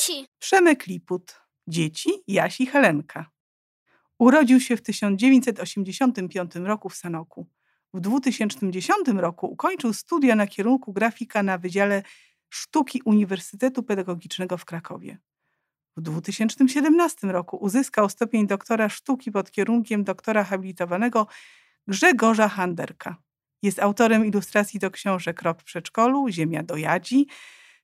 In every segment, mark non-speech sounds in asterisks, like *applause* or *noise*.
dzieci. Przemek Liput. Dzieci Jasi Helenka. Urodził się w 1985 roku w Sanoku. W 2010 roku ukończył studia na kierunku grafika na Wydziale Sztuki Uniwersytetu Pedagogicznego w Krakowie. W 2017 roku uzyskał stopień doktora sztuki pod kierunkiem doktora habilitowanego Grzegorza Handerka. Jest autorem ilustracji do książek Rok w przedszkolu, Ziemia do Jadzi,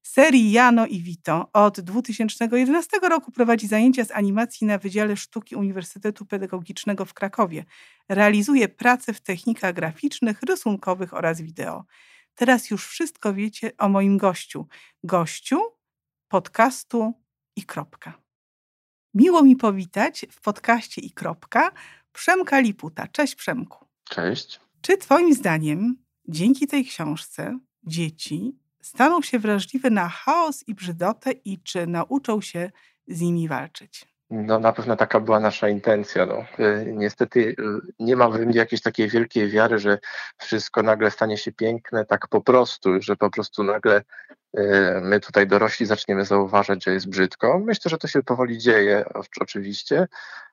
serii Jano i Vito. Od 2011 roku prowadzi zajęcia z animacji na Wydziale Sztuki Uniwersytetu Pedagogicznego w Krakowie. Realizuje pracę w technikach graficznych, rysunkowych oraz wideo. Teraz już wszystko wiecie o moim gościu. Gościu podcastu i kropka. Miło mi powitać w podcaście i kropka Przemka Liputa. Cześć Przemku. Cześć. Czy Twoim zdaniem dzięki tej książce dzieci staną się wrażliwe na chaos i brzydotę i czy nauczą się z nimi walczyć? No na pewno taka była nasza intencja. No. Y, niestety y, nie ma w mnie jakiejś takiej wielkiej wiary, że wszystko nagle stanie się piękne tak po prostu, że po prostu nagle y, my tutaj dorośli zaczniemy zauważać, że jest brzydko. Myślę, że to się powoli dzieje oczywiście,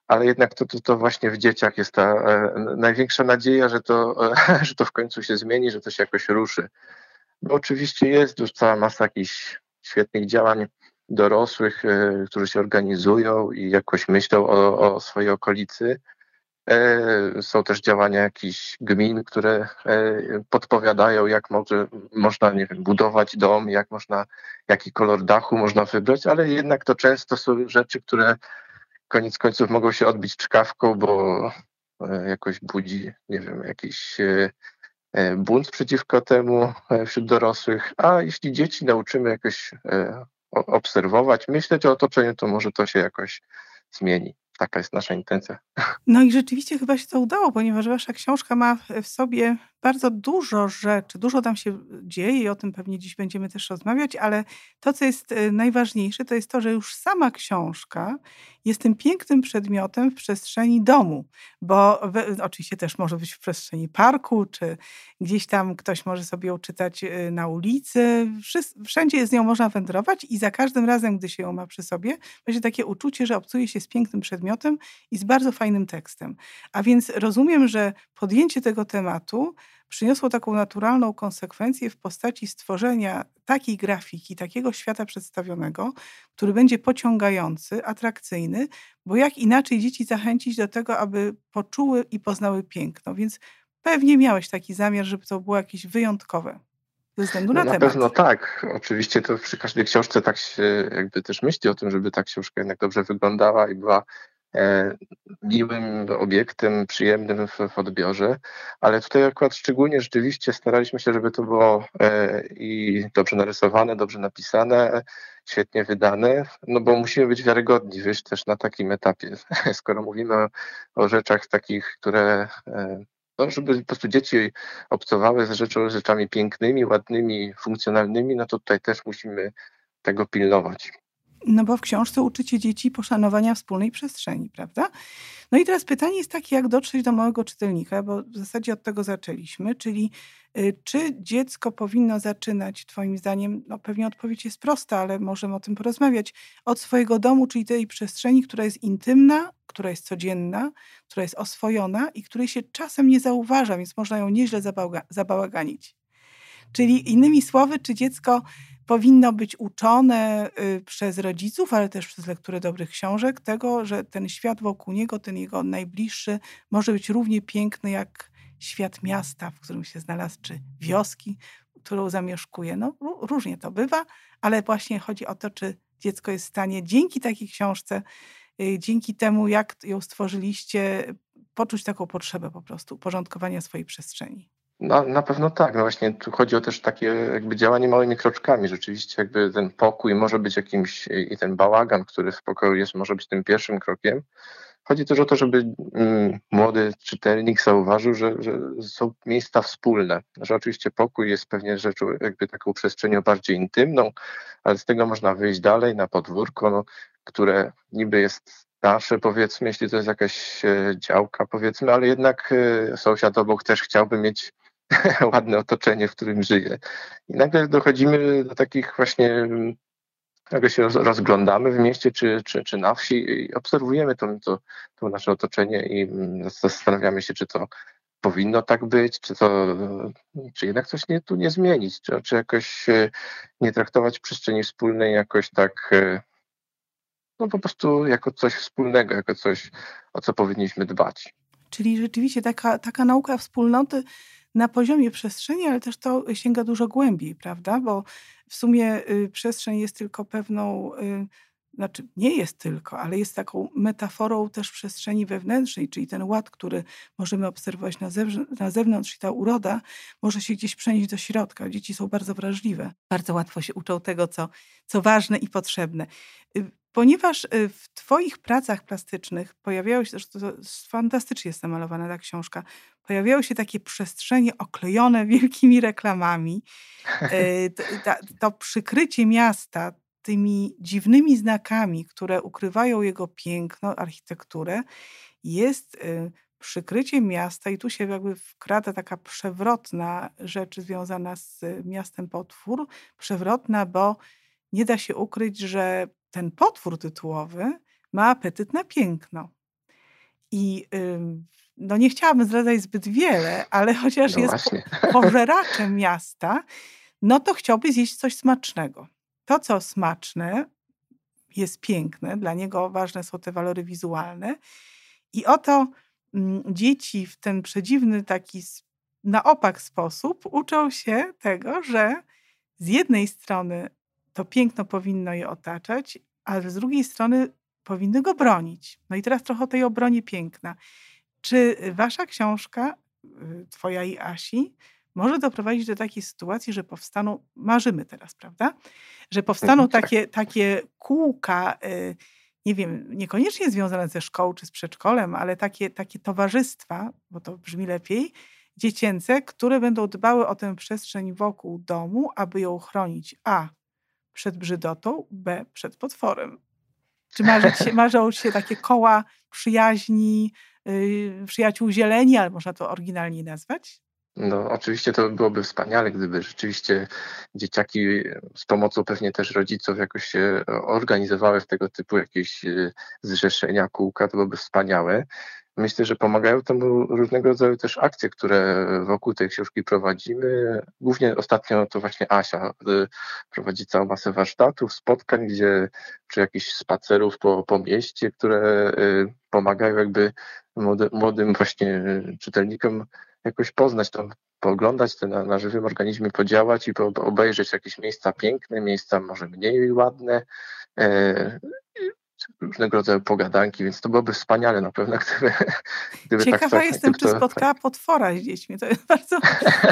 ale jednak to, to, to właśnie w dzieciach jest ta e, największa nadzieja, że to, *laughs* że to w końcu się zmieni, że to się jakoś ruszy. Bo oczywiście jest już cała masa jakichś świetnych działań dorosłych, e, którzy się organizują i jakoś myślą o, o swojej okolicy. E, są też działania jakichś gmin, które podpowiadają, jak może, można nie wiem, budować dom, jak można, jaki kolor dachu można wybrać, ale jednak to często są rzeczy, które koniec końców mogą się odbić czkawką, bo e, jakoś budzi, nie wiem, jakiś e, e, bunt przeciwko temu wśród dorosłych, a jeśli dzieci nauczymy jakoś obserwować, myśleć o otoczeniu, to może to się jakoś zmieni. Taka jest nasza intencja. No i rzeczywiście chyba się to udało, ponieważ wasza książka ma w sobie bardzo dużo rzeczy, dużo tam się dzieje i o tym pewnie dziś będziemy też rozmawiać, ale to, co jest e, najważniejsze, to jest to, że już sama książka jest tym pięknym przedmiotem w przestrzeni domu, bo oczywiście też może być w przestrzeni parku, czy gdzieś tam ktoś może sobie ją czytać e, na ulicy. Wszędzie z nią można wędrować i za każdym razem, gdy się ją ma przy sobie, będzie takie uczucie, że obcuje się z pięknym przedmiotem i z bardzo fajnym tekstem. A więc rozumiem, że podjęcie tego tematu przyniosło taką naturalną konsekwencję w postaci stworzenia takiej grafiki, takiego świata przedstawionego, który będzie pociągający, atrakcyjny, bo jak inaczej dzieci zachęcić do tego, aby poczuły i poznały piękno. Więc pewnie miałeś taki zamiar, żeby to było jakieś wyjątkowe. Ze względu na, no, na temat. pewno tak. Oczywiście to przy każdej książce tak się jakby też myśli o tym, żeby ta książka jednak dobrze wyglądała i była miłym obiektem, przyjemnym w, w, odbiorze, ale tutaj akurat szczególnie rzeczywiście staraliśmy się, żeby to było e, i dobrze narysowane, dobrze napisane, świetnie wydane, no bo musimy być wiarygodni, wiesz, też na takim etapie, *laughs* skoro mówimy o, o rzeczach takich, które e, no, żeby po prostu dzieci obcowały z rzeczą, rzeczami pięknymi, ładnymi, funkcjonalnymi, no to tutaj też musimy tego pilnować. No bo w książce uczycie dzieci poszanowania wspólnej przestrzeni, prawda? No i teraz pytanie jest takie, jak dotrzeć do małego czytelnika, bo w zasadzie od tego zaczęliśmy, czyli y, czy dziecko powinno zaczynać, Twoim zdaniem, no pewnie odpowiedź jest prosta, ale możemy o tym porozmawiać, od swojego domu, czyli tej przestrzeni, która jest intymna, która jest codzienna, która jest oswojona i której się czasem nie zauważa, więc można ją nieźle zabałaganić. Czyli innymi słowy, czy dziecko powinno być uczone y, przez rodziców, ale też przez lekturę dobrych książek, tego, że ten świat wokół niego, ten jego najbliższy, może być równie piękny jak świat miasta, w którym się znalazł, czy wioski, którą zamieszkuje. No, różnie to bywa, ale właśnie chodzi o to, czy dziecko jest w stanie dzięki takiej książce, y, dzięki temu, jak ją stworzyliście, poczuć taką potrzebę po prostu uporządkowania swojej przestrzeni. No, na pewno tak. No właśnie tu chodzi o też takie jakby działanie małymi kroczkami. Rzeczywiście jakby ten pokój może być jakimś i ten bałagan, który w pokoju jest, może być tym pierwszym krokiem. Chodzi też o to, żeby mm, młody czytelnik zauważył, że, że, są miejsca wspólne, że oczywiście pokój jest pewnie rzeczą jakby taką przestrzenią bardziej intymną, ale z tego można wyjść dalej na podwórko, no, które niby jest nasze, powiedzmy, jeśli to jest jakaś e, działka, powiedzmy, ale jednak e, sąsiad obok też chciałby mieć *laughs* ładne otoczenie, w którym żyje. I nagle dochodzimy do takich właśnie nagle się rozglądamy w mieście czy, czy, czy na wsi i obserwujemy to, to, to nasze otoczenie i mm, zastanawiamy się, czy to powinno tak być, czy to, czy jednak coś nie, tu nie zmienić, czy, czy jakoś e, nie traktować przestrzeni wspólnej jakoś tak, no po prostu jako coś wspólnego, jako coś, o co powinniśmy dbać. Czyli rzeczywiście taka, taka nauka wspólnoty na poziomie przestrzeni, ale też to sięga dużo głębiej, prawda? Bo w sumie y, przestrzeń jest tylko pewną y, znaczy nie jest tylko, ale jest taką metaforą też przestrzeni wewnętrznej, czyli ten ład, który możemy obserwować na, na zewnątrz i ta uroda może się gdzieś przenieść do środka. Dzieci są bardzo wrażliwe. Bardzo łatwo się uczą tego, co, co ważne i potrzebne. Y, ponieważ y, w Twoich pracach plastycznych pojawiały się, zresztą to fantastycznie jest namalowana ta książka, pojawiały się takie przestrzenie oklejone *laughs* wielkimi reklamami. Y, to, to, to przykrycie miasta, tymi dziwnymi znakami, które ukrywają jego piękno, architekturę, jest y, przykryciem miasta i tu się jakby wkrada taka przewrotna rzecz związana z miastem potwór. Przewrotna, bo nie da się ukryć, że ten potwór tytułowy ma apetyt na piękno. I no nie chciałabym zdradzać zbyt wiele, ale *laughs* chociaż no jest właśnie. pożeraczem miasta, no to chciałby zjeść coś smacznego to, co smaczne, jest piękne, dla niego ważne są te walory wizualne. I oto mm, dzieci w ten przedziwny taki na opak sposób uczą się tego, że z jednej strony to piękno powinno je otaczać, ale z drugiej strony powinny go bronić. No i teraz trochę o tej obronie piękna. Czy wasza książka, y, twoja i Asi, może doprowadzić do takiej sytuacji, że powstaną, marzymy teraz, prawda? Że powstaną tak. takie, takie kółka, y, nie wiem, niekoniecznie związane ze szkołą czy z przedszkolem, ale takie, takie towarzystwa, bo to brzmi lepiej, dziecięce, które będą dbały o tę przestrzeń wokół domu, aby ją chronić A przed brzydotą, B przed potworem. Czy marzą się, *laughs* marzą się takie koła przyjaźni, yy, przyjaciół zieleni, ale można to oryginalnie nazwać? No, oczywiście to byłoby wspaniale, gdyby rzeczywiście dzieciaki z pomocą pewnie też rodziców jakoś się organizowały w tego typu jakieś e, zrzeszenia, kółka, to byłoby wspaniałe. Myślę, że pomagają temu różnego rodzaju też akcje, które wokół tej książki prowadzimy. Głównie ostatnio to właśnie Asia e, prowadzi całą masę warsztatów, spotkań, gdzie czy jakichś spacerów po, po mieście, które e, pomagają jakby młodym właśnie czytelnikom jakoś poznać to, pooglądać to na, na żywym organizmie, podziałać i po, obejrzeć jakieś miejsca piękne, miejsca może mniej ładne, e, różnego rodzaju pogadanki, więc to byłoby wspaniale na pewno, gdyby, gdyby tak Ciekawa tak, jestem, czy spotkała potwora z dziećmi. To jest bardzo...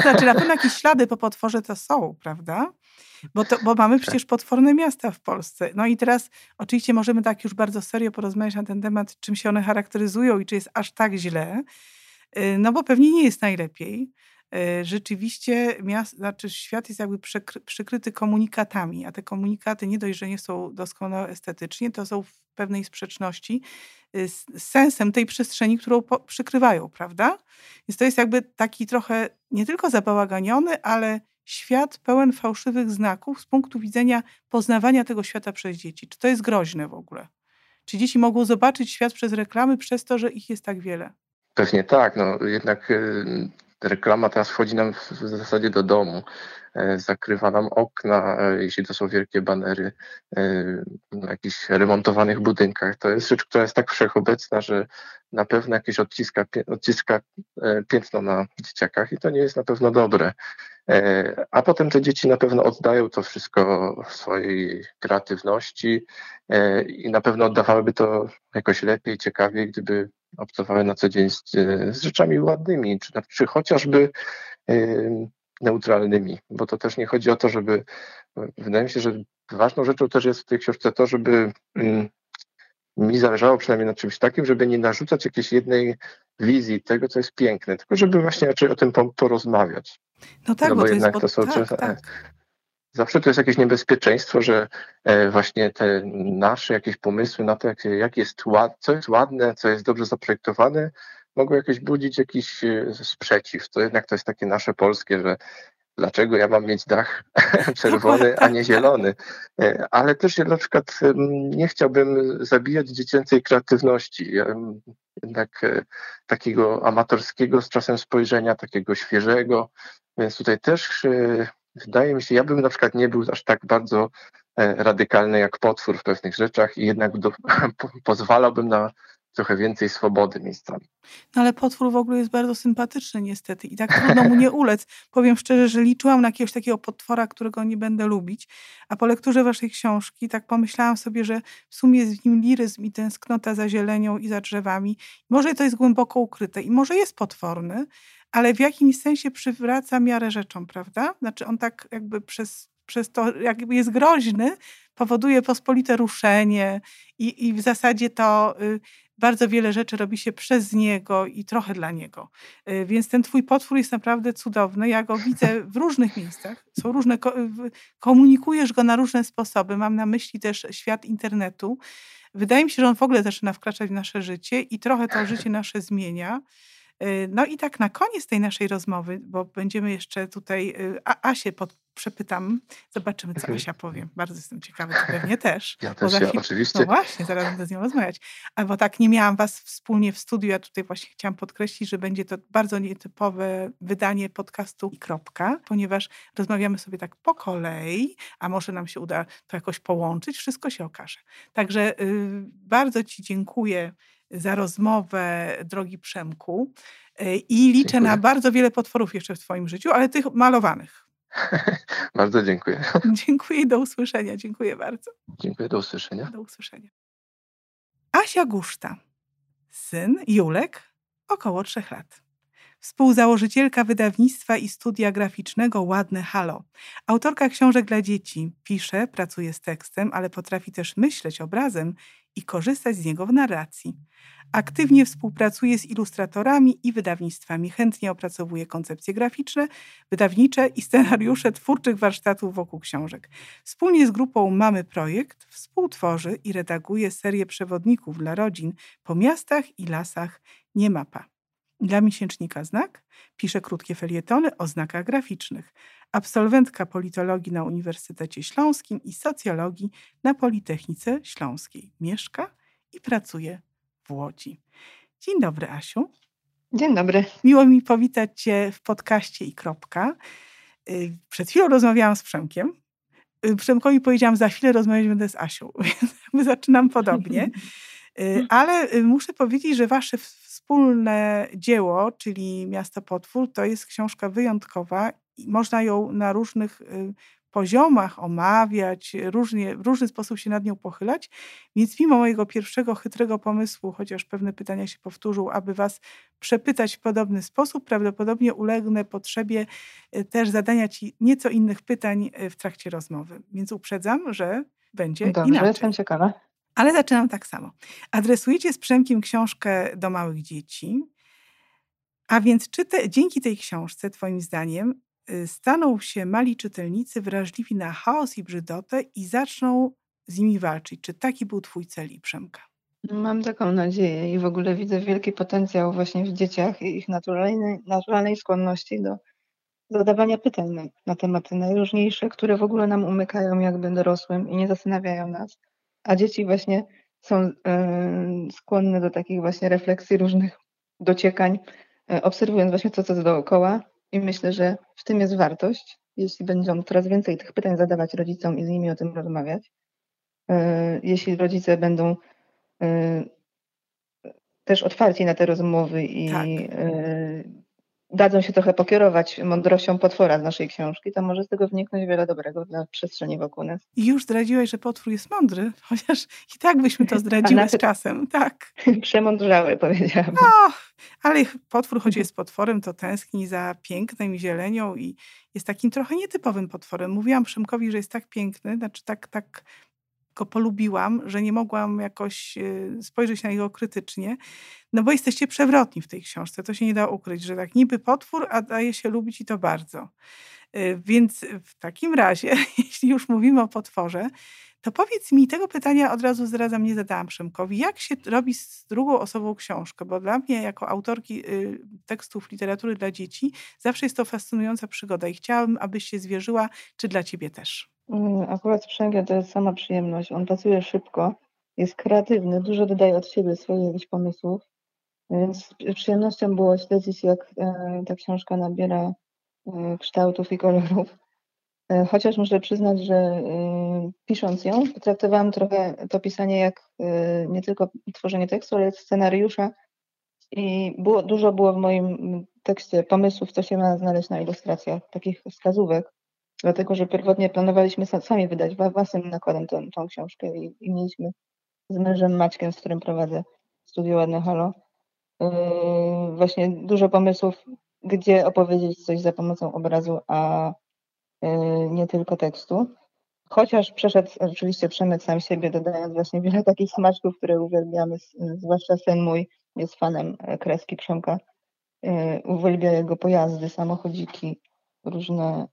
Znaczy na pewno jakieś ślady po potworze to są, prawda? Bo, to, bo mamy tak. przecież potworne miasta w Polsce. No i teraz oczywiście możemy tak już bardzo serio porozmawiać na ten temat, czym się one charakteryzują i czy jest aż tak źle. Y, no bo pewnie nie jest najlepiej. Y, rzeczywiście miast, znaczy świat jest jakby przykryty komunikatami, a te komunikaty nie dość, że nie są doskonałe estetycznie, to są w pewnej sprzeczności y, z sensem tej przestrzeni, którą przykrywają, prawda? Więc to jest jakby taki trochę nie tylko zabałaganiony, ale świat pełen fałszywych znaków z punktu widzenia poznawania tego świata przez dzieci. Czy to jest groźne w ogóle? Czy dzieci mogą zobaczyć świat przez reklamy przez to, że ich jest tak wiele? Pewnie tak, no jednak y, reklama teraz wchodzi nam w zasadzie do domu, e, zakrywa nam okna, e, jeśli to są wielkie banery e, na jakichś remontowanych budynkach. To jest rzecz, która jest tak wszechobecna, że na pewno jakieś odciska, odciska piętno na dzieciakach i to nie jest na pewno dobre. A potem te dzieci na pewno oddają to wszystko w swojej kreatywności i na pewno oddawałyby to jakoś lepiej, ciekawiej, gdyby obcowały na co dzień z, z rzeczami ładnymi, czy, czy chociażby neutralnymi, bo to też nie chodzi o to, żeby, wydaje mi się, że ważną rzeczą też jest w tej książce to, żeby y, mi zależało przynajmniej na czymś takim, żeby nie narzucać jakiejś jednej wizji tego, co jest piękne, tylko żeby właśnie raczej o tym porozmawiać. No tak, no bo, bo to jednak jest, to są tak, tak zawsze to jest jakieś niebezpieczeństwo, że e, właśnie te nasze jakieś pomysły na to, jak, jak jest ład, co jest ładne, co jest dobrze zaprojektowane, mogą jakieś budzić jakiś e, sprzeciw. To jednak to jest takie nasze polskie, że dlaczego ja mam mieć dach *laughs* czerwony, a nie zielony. E, ale też ja na przykład nie chciałbym zabijać dziecięcej kreatywności. Jednak takiego amatorskiego z czasem spojrzenia, takiego świeżego. Więc tutaj też wydaje mi się, ja bym na przykład nie był aż tak bardzo radykalny jak potwór w pewnych rzeczach i jednak do, *laughs* pozwalałbym na trochę więcej swobody miejscami. No ale potwór w ogóle jest bardzo sympatyczny niestety i tak trudno mu nie ulec. Powiem szczerze, że liczyłam na jakiegoś takiego potwora, którego nie będę lubić, a po lekturze waszej książki tak pomyślałam sobie, że w sumie jest w nim liryzm i tęsknota za zielenią i za drzewami. Może to jest głęboko ukryte i może jest potworny, ale w jakimś sensie przywraca miarę rzeczom, prawda? Znaczy on tak jakby przez przez to, jakby jest groźny, powoduje pospolite ruszenie i, i w zasadzie to y, bardzo wiele rzeczy robi się przez niego i trochę dla niego. Y, więc ten twój potwór jest naprawdę cudowny. Ja go widzę w różnych miejscach. Są różne, komunikujesz go na różne sposoby. Mam na myśli też świat internetu. Wydaje mi się, że on w ogóle zaczyna wkraczać w nasze życie i trochę to życie nasze zmienia. Y, no i tak na koniec tej naszej rozmowy, bo będziemy jeszcze tutaj Asię pod, przepytam, zobaczymy, co. Asia powie. Bardzo jestem ciekawa, ty pewnie też. *laughs* Ja też, ja, oczywiście. No właśnie, zaraz będę z nią rozmawiać. Albo tak, nie miałam was wspólnie w studiu, ja tutaj właśnie chciałam podkreślić, że będzie to bardzo nietypowe wydanie podcastu i kropka, ponieważ rozmawiamy sobie tak po kolei, a może nam się uda to jakoś połączyć, wszystko się okaże. Także y, bardzo ci dziękuję za rozmowę, drogi Przemku. Y, I liczę Dziękuję. na bardzo wiele potworów jeszcze w Twoim życiu, ale tych malowanych. *laughs* bardzo dziękuję. *laughs* Dziękuję i do usłyszenia. Dziękuję bardzo. Dziękuję, do usłyszenia. Do usłyszenia. Asia Guszta, syn Julek, około trzech lat. Współzałożycielka wydawnictwa i studia graficznego Ładne Halo. Autorka książek dla dzieci. Pisze, pracuje z tekstem, ale potrafi też myśleć obrazem i korzystać z niego w narracji. Aktywnie współpracuje z ilustratorami i wydawnictwami. Chętnie opracowuje koncepcje graficzne, wydawnicze i scenariusze twórczych warsztatów wokół książek. Wspólnie z grupą Mamy Projekt współtworzy i redaguje serię przewodników dla rodzin po miastach i lasach Nie Mapa. Dla miesięcznika Znak pisze krótkie felietony o znakach graficznych. Absolwentka politologii na Uniwersytecie Śląskim i socjologii na Politechnice Śląskiej. Mieszka i pracuje w Łodzi. Dzień dobry, Asiu. Dzień dobry. Miło mi powitać Cię w podcaście i kropka. Y, przed chwilą rozmawiałam z Przemkiem. Y, Przemkowi powiedziałam, za chwilę rozmawiać będę z Asią, *laughs* więc zaczynam podobnie. *laughs* Y, ale muszę powiedzieć, że Wasze wspólne dzieło, czyli Miasto Potwór, to jest książka wyjątkowa i można ją na różnych poziomach omawiać, różnie, w różny sposób się nad nią pochylać. Więc mimo mojego pierwszego chytrego pomysłu, chociaż pewne pytania się powtórzą, aby was przepytać w podobny sposób, prawdopodobnie ulegnę potrzebie e, też zadania ci nieco innych pytań e, w trakcie rozmowy. Więc uprzedzam, że będzie Dobrze, inaczej. jestem ciekawa. Ale zaczynam tak samo. Adresujecie z Przemkiem książkę do małych dzieci, a więc czy te, dzięki tej książce, Twoim zdaniem, Y, staną się mali czytelnicy wrażliwi na chaos i brzydotę i zaczną z nimi walczyć. Czy taki był Twój cel i Przemka? Mam taką nadzieję i w ogóle widzę wielki potencjał właśnie w dzieciach i ich naturalnej, naturalnej skłonności do zadawania pytań na, na tematy najróżniejsze, które w ogóle nam umykają jakby dorosłym i nie zastanawiają nas. A dzieci właśnie są y, skłonne do takich właśnie refleksji różnych dociekań, y, obserwując właśnie to, co jest dookoła i myślę, że w tym jest wartość, jeśli będą coraz więcej tych pytań zadawać rodzicom i z nimi o tym rozmawiać. E, jeśli rodzice będą e, też otwarci na te rozmowy i tak. Dadzą się trochę pokierować mądrością potwora z naszej książki, to może z tego wyniknąć wiele dobrego dla przestrzeni wokół nas. I już zdradziłeś, że potwór jest mądry, *laughs* chociaż i tak byśmy to zdradziły z czasem, tak. *laughs* Przemądrzały, powiedziałabym. No, ale potwór, choć jest potworem, to tęskni za pięknem i zielenią i jest takim trochę nietypowym potworem. Mówiłam Przemkowi, że jest tak piękny, znaczy tak, tak go polubiłam, że nie mogłam jakoś y, spojrzeć na niego krytycznie, no bo jesteście przewrotni w tej książce, to się nie da ukryć, że tak niby potwór, a daje się lubić i to bardzo. Y, więc w takim razie, *laughs* jeśli już mówimy o potworze, To powiedz mi, tego pytania od razu zdradzam, nie zadałam Przemkowi. Jak się robi z drugą osobą książkę? Bo dla mnie, jako autorki y, tekstów literatury dla dzieci, zawsze jest to fascynująca przygoda i chciałabym, abyś się zwierzyła, czy dla ciebie też. Mm, akurat Sprzęgę to jest sama przyjemność. On pracuje szybko, jest kreatywny, dużo dodaje od siebie swoich jakichś pomysłów. Więc przyjemnością było śledzić, jak e, ta książka nabiera e, kształtów i kolorów. E, chociaż muszę przyznać, że pisząc ją, potraktowałam trochę to pisanie jak nie tylko tworzenie tekstu, ale scenariusza. I było, dużo było w moim tekście pomysłów, co się ma znaleźć na ilustracjach, takich wskazówek. Dlatego, że pierwotnie planowaliśmy sami wydać własnym nakładem tą, tą książkę i, i mieliśmy z mężem Maćkiem, z którym prowadzę studio Ładne Halo, Yy, właśnie dużo pomysłów, gdzie opowiedzieć coś za pomocą obrazu, a yy, nie tylko tekstu. Chociaż przeszedł oczywiście przemyt sam siebie, dodając właśnie wiele takich smaczków, które uwielbiamy, zwłaszcza syn mój jest fanem kreski Przemka. Yy, uwielbia jego pojazdy, samochodziki, różne.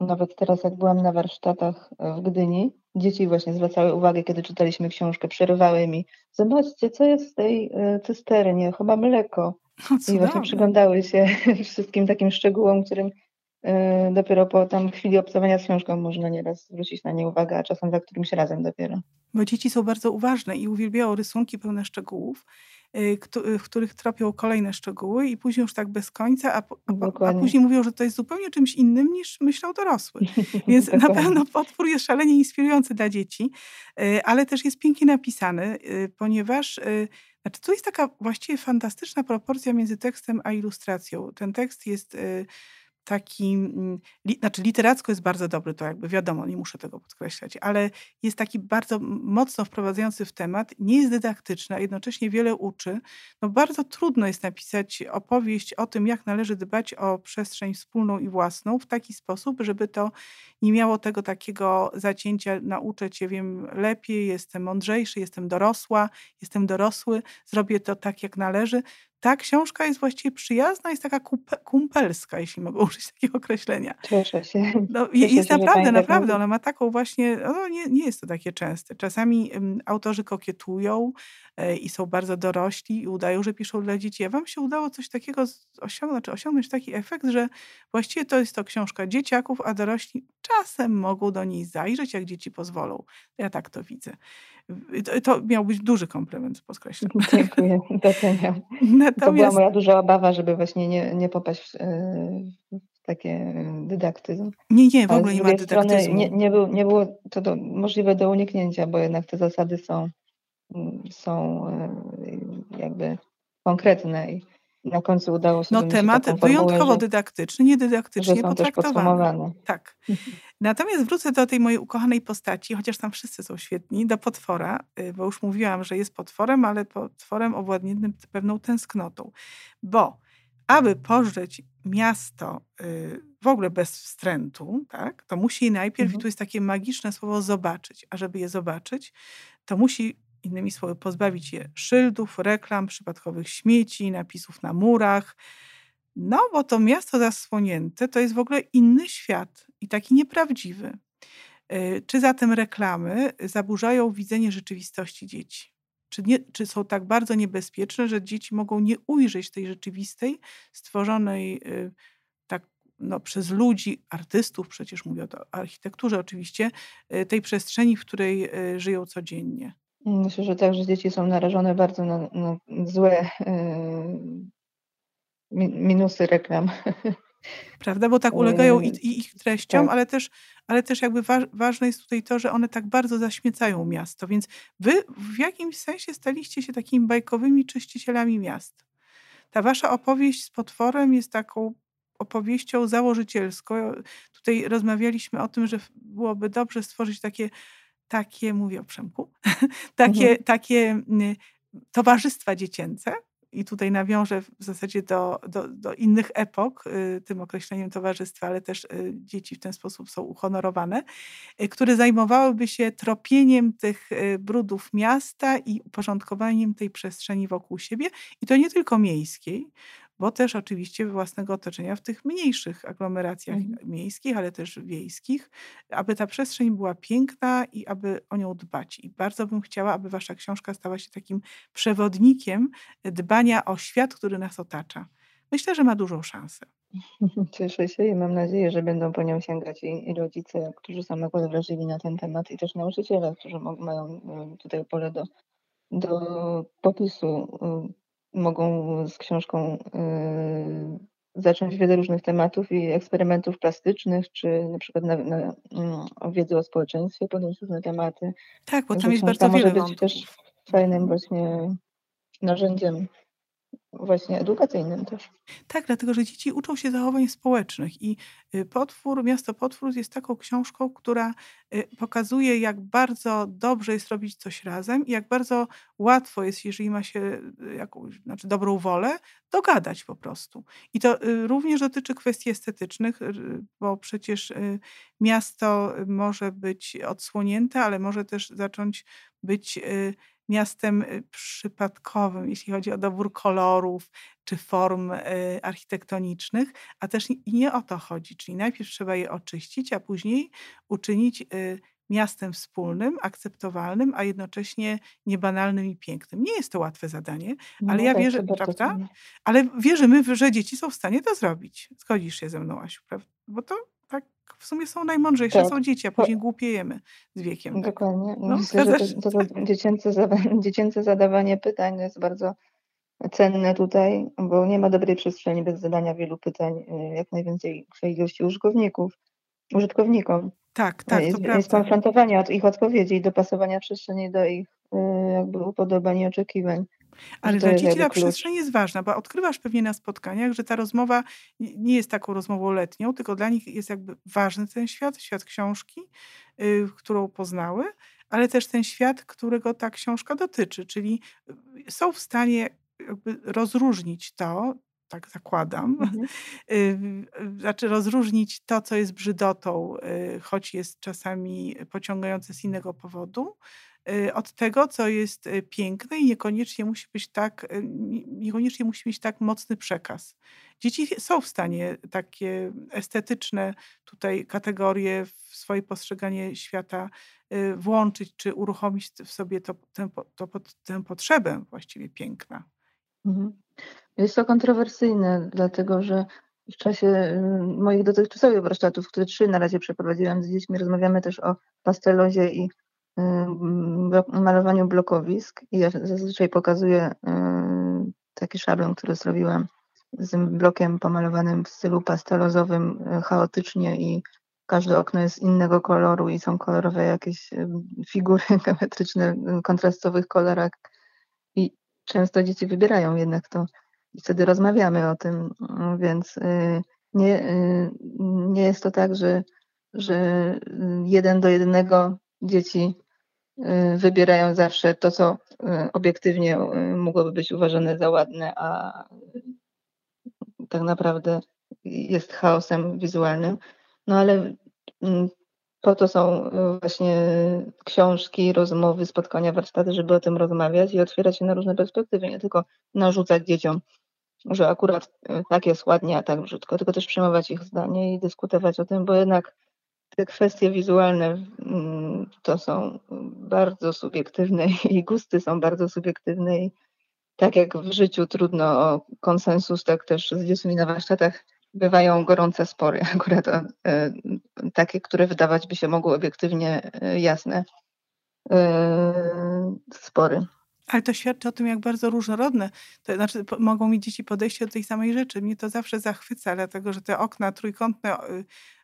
Nawet teraz, jak byłam na warsztatach w Gdyni, dzieci właśnie zwracały uwagę, kiedy czytaliśmy książkę, przerywały mi. Zobaczcie, co jest w tej e, cysternie, chyba mleko. I właśnie przyglądały się *laughs* wszystkim takim szczegółom, którym e, dopiero po tam chwili obcowania z książką można nieraz zwrócić na nie uwagę, a czasem za którymś razem dopiero. Bo dzieci są bardzo uważne i uwielbiają rysunki pełne szczegółów. Y, y, w których tropią kolejne szczegóły i później już tak bez końca, a, a, a później mówią, że to jest zupełnie czymś innym niż myślał dorosły. *laughs* Więc na pewno potwór jest szalenie inspirujący dla dzieci, y, ale też jest pięknie napisany, ponieważ znaczy, to jest taka właściwie fantastyczna proporcja między tekstem a ilustracją. Ten tekst jest taki, mm, li, znaczy literacko jest bardzo dobry, to jakby wiadomo, nie muszę tego podkreślać, ale jest taki bardzo mocno wprowadzający w temat, nie jest dydaktyczny, a jednocześnie wiele uczy. No bardzo trudno jest napisać opowieść o tym, jak należy dbać o przestrzeń wspólną i własną w taki sposób, żeby to nie miało tego takiego zacięcia, nauczę cię, wiem lepiej, jestem mądrzejszy, jestem dorosła, jestem dorosły, zrobię to tak, jak należy, ta książka jest właściwie przyjazna, jest taka kumpelska, jeśli mogę *laughs* użyć takiego określenia. Cieszę się. No, Cieszę jest się, naprawdę, naprawdę, ona ma taką właśnie, no, nie, nie jest to takie częste. Czasami um, autorzy kokietują e, i są bardzo dorośli i udają, że piszą dla dzieci. A wam się udało coś takiego osiągnąć, czy osiągnąć taki efekt, że właściwie to jest to książka dzieciaków, a dorośli czasem mogą do niej zajrzeć, jak dzieci pozwolą. Ja tak to widzę. To, to miał być duży komplement, podkreślam. *laughs* Dziękuję, doceniam. Natomiast... To była moja duża obawa, żeby właśnie nie, nie popaść w, w takie dydaktyzm. Nie, nie, w ogóle nie ma dydaktyzmu. Nie, nie, był, nie było to do, możliwe do uniknięcia, bo jednak te zasady są, są e, jakby konkretne i na końcu udało się No temat wyjątkowo że, dydaktyczny, nie dydaktycznie potraktowany. Tak. Natomiast wrócę do tej mojej ukochanej postaci, chociaż tam wszyscy są świetni, do potwora, y, bo już mówiłam, że jest potworem, ale potworem owładniętym pewną tęsknotą. Bo aby pożreć miasto y, w ogóle bez wstrętu, tak, to musi najpierw, mhm. i tu jest takie magiczne słowo, zobaczyć. A żeby je zobaczyć, to musi innymi słowy, pozbawić je szyldów, reklam, przypadkowych śmieci, napisów na murach. No, bo to miasto zasłonięte to jest w ogóle inny świat i taki nieprawdziwy. Y, czy zatem reklamy zaburzają widzenie rzeczywistości dzieci? Czy, nie, czy są tak bardzo niebezpieczne, że dzieci mogą nie ujrzeć tej rzeczywistej, stworzonej y, tak no, przez ludzi, artystów, przecież mówię o architekturze oczywiście, y, tej przestrzeni, w której żyją codziennie? Myślę, że także dzieci są narażone bardzo na, na złe minusy reklam. Prawda, bo tak ulegają i, i ich treściom, tak. ale, też, ale też jakby wa ważne jest tutaj to, że one tak bardzo zaśmiecają miasto, więc wy w jakimś sensie staliście się takimi bajkowymi czyścicielami miast. Ta wasza opowieść z potworem jest taką opowieścią założycielską. Tutaj rozmawialiśmy o tym, że byłoby dobrze stworzyć takie takie, mówię o Przemku, *laughs* takie, mhm. takie towarzystwa dziecięce. I tutaj nawiążę w zasadzie do, do, do, innych epok y, tym określeniem towarzystwa, ale też y, dzieci w ten sposób są uhonorowane, y, które zajmowałyby się tropieniem tych brudów miasta i uporządkowaniem tej przestrzeni wokół siebie. I to nie tylko miejskiej, bo też oczywiście własnego otoczenia w tych mniejszych aglomeracjach Mhm. miejskich, ale też wiejskich, aby ta przestrzeń była piękna i aby o nią dbać. I bardzo bym chciała, aby wasza książka stała się takim przewodnikiem dbania o świat, który nas otacza. Myślę, że ma dużą szansę. *laughs* Cieszę się i mam nadzieję, że będą po nią sięgać i, i rodzice, którzy są akurat wrażliwi na ten temat, i też nauczyciele, którzy mają y, tutaj pole do, do popisu, y, mogą z książką y, zacząć wiele różnych tematów i eksperymentów plastycznych, czy na przykład na, na, mm, o wiedzy o społeczeństwie, podjąć różne tematy. Tak, bo tam jest bardzo może wiele być też wątków. fajnym właśnie narzędziem właśnie edukacyjnym też. Tak, dlatego że dzieci uczą się zachowań społecznych i y, Potwór, Miasto Potwór jest taką książką, która y, pokazuje, jak bardzo dobrze jest robić coś razem i jak bardzo łatwo jest, jeżeli ma się y, jakąś, znaczy dobrą wolę, dogadać po prostu. I to również dotyczy kwestii estetycznych, bo przecież miasto może być odsłonięte, ale może też zacząć być miastem y, przypadkowym, jeśli chodzi o dobór kolorów czy form y, architektonicznych, a też nie- o to chodzi. Czyli najpierw trzeba je oczyścić, a później uczynić y, miastem wspólnym, akceptowalnym, a jednocześnie niebanalnym i pięknym. Nie jest to łatwe zadanie, ale No ja tak, wierzę, prawda? Ale wierzymy, że dzieci są w stanie to zrobić. Zgodzisz się ze mną, Asiu, prawda? Bo to w sumie są najmądrzejsze, Tak. są dzieci, a później głupiejemy z wiekiem. Tak. Dokładnie. No, Myślę, że to, to, to dziecięce, *laughs* dziecięce zadawanie pytań jest bardzo cenne tutaj, bo nie ma dobrej przestrzeni bez zadania wielu pytań y, jak najwięcej ilości użytkowników, użytkownikom. Tak, tak, to jest, jest prawda. konfrontowania od ich odpowiedzi i dopasowania przestrzeni do ich y, jakby upodobań i oczekiwań. Ale to dla dzieci ta przestrzeń jest ważna, bo odkrywasz pewnie na spotkaniach, że ta rozmowa nie jest taką rozmową letnią, tylko dla nich jest jakby ważny ten świat, świat książki, y, którą poznały, ale też ten świat, którego ta książka dotyczy, czyli y, są w stanie jakby rozróżnić to, tak zakładam, Mhm. *laughs* y, znaczy rozróżnić to, co jest brzydotą, y, choć jest czasami pociągające z innego powodu, od tego, co jest y, piękne i niekoniecznie musi być tak, y, nie- niekoniecznie musi mieć tak mocny przekaz. Dzieci są w stanie takie estetyczne tutaj kategorie w swoje postrzeganie świata y, włączyć, czy uruchomić w sobie to, tę, to, tę potrzebę właściwie piękna. Mhm. Jest to kontrowersyjne, dlatego że w czasie y, moich dotychczasowych warsztatów, które trzy na razie przeprowadziłam z dziećmi, rozmawiamy też o pastelozie i y, malowaniu blokowisk. I ja zazwyczaj pokazuję y, taki szablon, który zrobiłam z blokiem pomalowanym w stylu pastelozowym, y, chaotycznie i każde okno jest innego koloru i są kolorowe jakieś y, figury *laughs* geometryczne w kontrastowych kolorach. I często dzieci wybierają jednak to i wtedy rozmawiamy o tym, mm, więc nie, nie jest to tak, że, że jeden do jednego dzieci y, wybierają zawsze to, co y, obiektywnie y, mogłoby być uważane za ładne, a tak naprawdę jest chaosem wizualnym. No ale mm, po to są właśnie książki, rozmowy, spotkania, warsztaty, żeby o tym rozmawiać i otwierać się na różne perspektywy, nie tylko narzucać dzieciom, że akurat tak jest ładnie, a tak brzydko, tylko też przyjmować ich zdanie i dyskutować o tym, bo jednak te kwestie wizualne mm, to są bardzo subiektywne i gusty są bardzo subiektywne i tak jak w życiu trudno o konsensus, tak też z dziećmi na warsztatach bywają gorące spory, *laughs* akurat e, takie, które wydawać by się mogły obiektywnie e, jasne e, spory. Ale to świadczy o tym, jak bardzo różnorodne, to znaczy mogą mieć dzieci podejście do tej samej rzeczy. Mnie to zawsze zachwyca, dlatego że te okna trójkątne,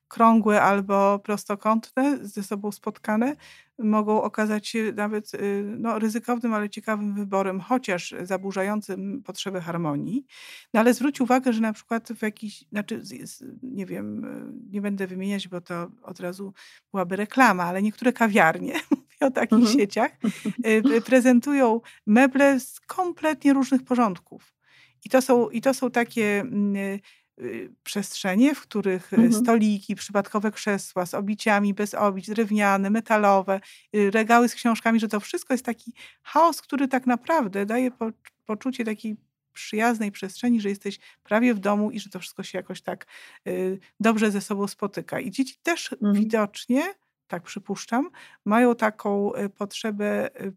krągłe albo prostokątne, ze sobą spotkane, mogą okazać się nawet y, no, ryzykownym, ale ciekawym wyborem, chociaż zaburzającym potrzebę harmonii. No ale zwróć uwagę, że na przykład w jakiś, znaczy, nie wiem, y, nie będę wymieniać, bo to od razu byłaby reklama, ale niektóre kawiarnie, *laughs* mówię o takich Mhm. sieciach, y, prezentują meble z kompletnie różnych porządków. I to są, i to są takie mm, przestrzenie, w których y, Mhm. stoliki, przypadkowe krzesła z obiciami, bez obić, drewniane, metalowe, y, regały z książkami, że to wszystko jest taki chaos, który tak naprawdę daje po, poczucie takiej przyjaznej przestrzeni, że jesteś prawie w domu i że to wszystko się jakoś tak y, dobrze ze sobą spotyka. I dzieci też Mhm. widocznie, tak przypuszczam, mają taką y, potrzebę y,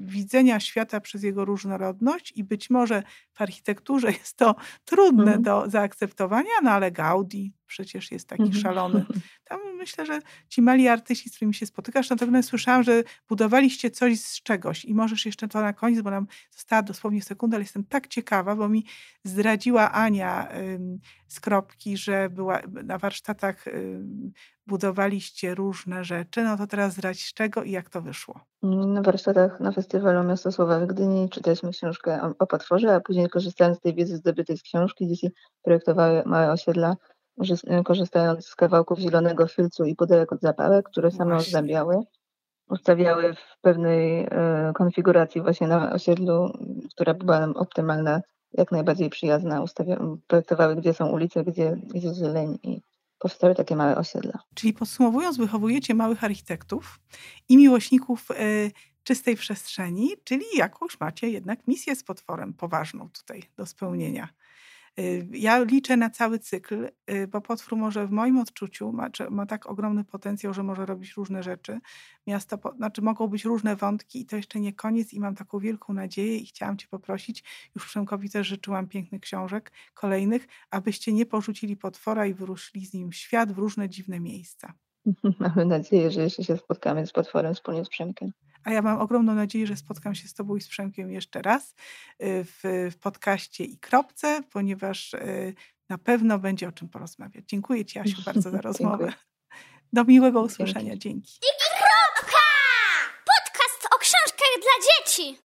widzenia świata przez jego różnorodność i być może w architekturze jest to trudne Mhm. do zaakceptowania, no ale Gaudi przecież jest taki Mhm. szalony. *laughs* Tam myślę, że ci mali artyści, z którymi się spotykasz, natomiast słyszałam, że budowaliście coś z czegoś i możesz jeszcze to na koniec, bo nam została dosłownie sekunda, ale jestem tak ciekawa, bo mi zdradziła Ania ym, z Kropki, że była na warsztatach ym, budowaliście różne rzeczy, no to teraz zdradź z czego i jak to wyszło. Na warsztatach na festiwalu Miasto Słowa w Gdyni czytaliśmy książkę o, o potworze, a później korzystając z tej wiedzy zdobytej z książki, dzieci projektowały małe osiedla, korzystając z kawałków zielonego filcu i pudełek od zapałek, które same ozdabiały. Ustawiały w pewnej e, konfiguracji właśnie na osiedlu, która była nam optymalna, jak najbardziej przyjazna. Ustawia- projektowały, gdzie są ulice, gdzie jest zieleń i powstały takie małe osiedla. Czyli podsumowując, wychowujecie małych architektów i miłośników e, czystej przestrzeni, czyli jakąś macie jednak misję z potworem poważną tutaj do spełnienia. Y, Ja liczę na cały cykl, y, bo potwór może w moim odczuciu ma, ma tak ogromny potencjał, że może robić różne rzeczy. Miasto, znaczy mogą być różne wątki i to jeszcze nie koniec i mam taką wielką nadzieję i chciałam Cię poprosić, już Przemkowi też życzyłam pięknych książek kolejnych, abyście nie porzucili potwora i wyruszyli z nim w świat, w różne dziwne miejsca. *laughs* Mamy nadzieję, że jeszcze się spotkamy z potworem wspólnie z Przemkiem. A ja mam ogromną nadzieję, że spotkam się z Tobą i z Przemkiem jeszcze raz y, w, w podcaście i kropce, ponieważ y, na pewno będzie o czym porozmawiać. Dziękuję Ci, Asiu, *laughs* bardzo za rozmowę. Dziękuję. Do miłego Dzięki. usłyszenia. Dzięki. Kropka! Podcast o książkach dla dzieci.